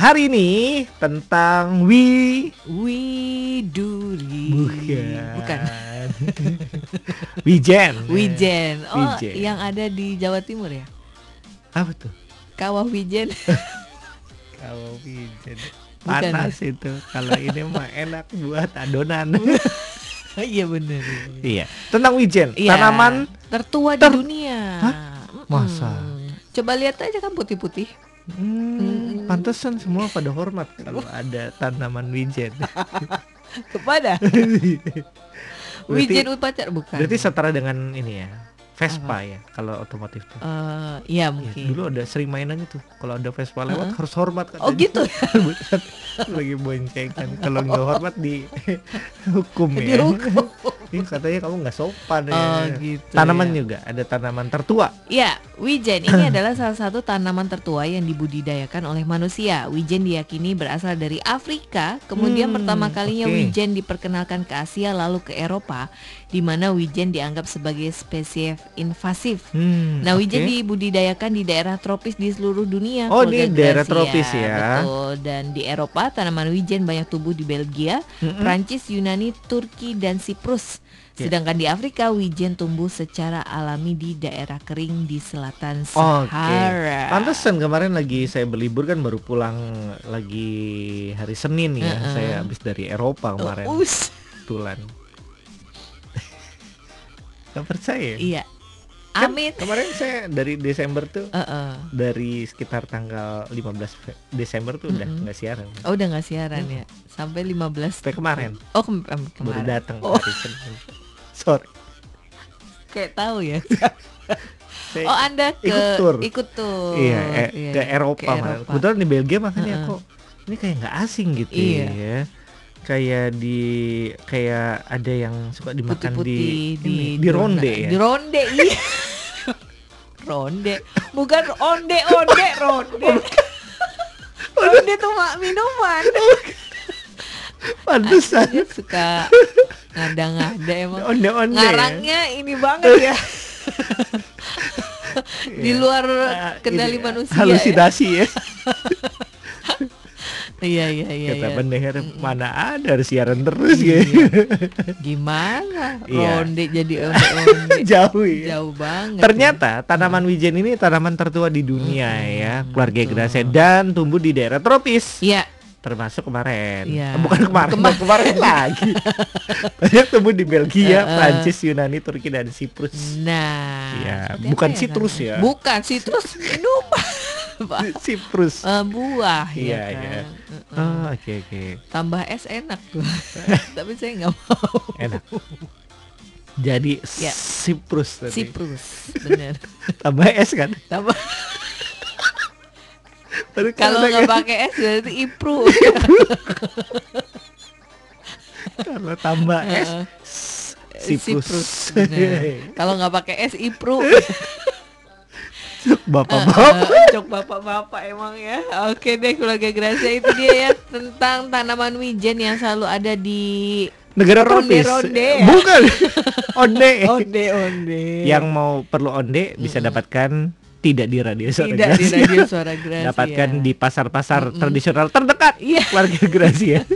Hari ini tentang wi Widuri. bukan. Bukan. Wijen. Wijen. Oh, Wijen. yang ada di Jawa Timur ya? Apa tuh? Kawah Wijen. Kalau wijen. Bukan, Panas itu. Kalau ini mah enak buat adonan. Iya benar. iya. Tentang wijen. Iya. Tanaman tertua ter- di dunia. Hah? Masa? Coba lihat aja kan putih-putih. Hmm, pantesan semua pada hormat kalau ada tanaman wijen. Kepada Wijen upacara bukan. Berarti setara dengan ini ya. Vespa ya kalau otomotif tuh. Eh, iya Ya, mungkin. dulu ada sering mainan itu. Kalau ada Vespa lewat Heeh. harus hormat katanya. Oh gitu. Bukan. lagi boncengkan. Kalau nggak hormat di hukum ya. Dihukum. Ini katanya kamu nggak sopan ya. Oh gitu. Tanaman ya. juga ada tanaman tertua. Ya, wijen ini adalah salah satu tanaman tertua yang dibudidayakan oleh manusia. Wijen diyakini berasal dari Afrika, kemudian Hmm, pertama kalinya oke. wijen diperkenalkan ke Asia lalu ke Eropa, di mana wijen dianggap sebagai spesies invasif. Hmm, Nah, wijen oke. dibudidayakan di daerah tropis di seluruh dunia. Oh, di daerah Gracia. tropis ya. Betul. Dan di Eropa, tanaman wijen banyak tumbuh di Belgia, Mm-mm. Prancis, Yunani, Turki, dan Siprus. Sedangkan di Afrika, wijen tumbuh secara alami di daerah kering di selatan. Sahara. Pantesan kemarin lagi saya berlibur kan baru pulang lagi hari Senin ya. Heeh. Saya habis dari Eropa kemarin. Oh, us. Kebetulan. Gak percaya? Iya. Kan Amin. Kemarin saya dari Desember tuh Heeh. dari sekitar tanggal 15 Fe- Desember tuh udah nggak siaran. Oh, udah nggak siaran ya. Sampai 15 Sampai kemarin Oh, kem- em, baru kemarin. datang Oh. hari Senin. Sorry. Kayak tahu ya. Oh, Anda ke ikut tur. ikut tur. iya, eh, Iya, ke Eropa, ke malah. Eropa. Kebetulan di Belgia makanya Heeh. kok ini kayak nggak asing gitu Iya. ya. Kayak di kayak ada yang suka dimakan putih-putih di ini, di ronde ya. Di ronde iya. ronde. Bukan onde onde ronde. ronde tuh mak minuman. Pantesan. Dia suka ngada-ngada emang. Onde-onde. ya. Ngarangnya ini banget ya. Di Iya. luar Ah, kendali ini, manusia. Halusinasi ya. Ya. Iya iya iya. Kata iya. pendengar mana ada siaran terus Iya. gitu. Gimana? Iya. Ronde jadi onde-onde. Jauh ya. Jauh banget. Ternyata tanaman wijen ini tanaman tertua di dunia ya, keluarga. Gracia dan tumbuh di daerah tropis. Iya. Termasuk kemarin. Eh, Bukan kemarin, Kema- kemarin lagi. Banyak tumbuh di Belgia, Eh, eh. Prancis, Yunani, Turki dan Siprus. Nah, Iya, seperti bukan apa sitrus namanya? ya. Bukan sitrus minuman. Pak. Siprus. Eh, buah Iya, ya kan. Heeh. Oh, oke oke. Tambah es enak tuh. Tapi saya nggak mau. Enak. Jadi Ya. Siprus tadi. Siprus, bener. Tambah es kan? Tambah kalau nggak pakai es berarti ipru. kalau tambah es. Siprus. Kalau nggak pakai es ipru. Bapak-bapak. Eh, Cok bapak-bapak emang ya. Oke deh keluarga Gracia itu dia ya tentang tanaman wijen yang selalu ada di Negara tropis. Ronde-ronde ya? Bukan. Onde. onde onde. Yang mau perlu onde bisa dapatkan tidak di radio suara tidak di Gracia. radio suara Gracia. Dapatkan di pasar-pasar tradisional terdekat Iya. keluarga Gracia.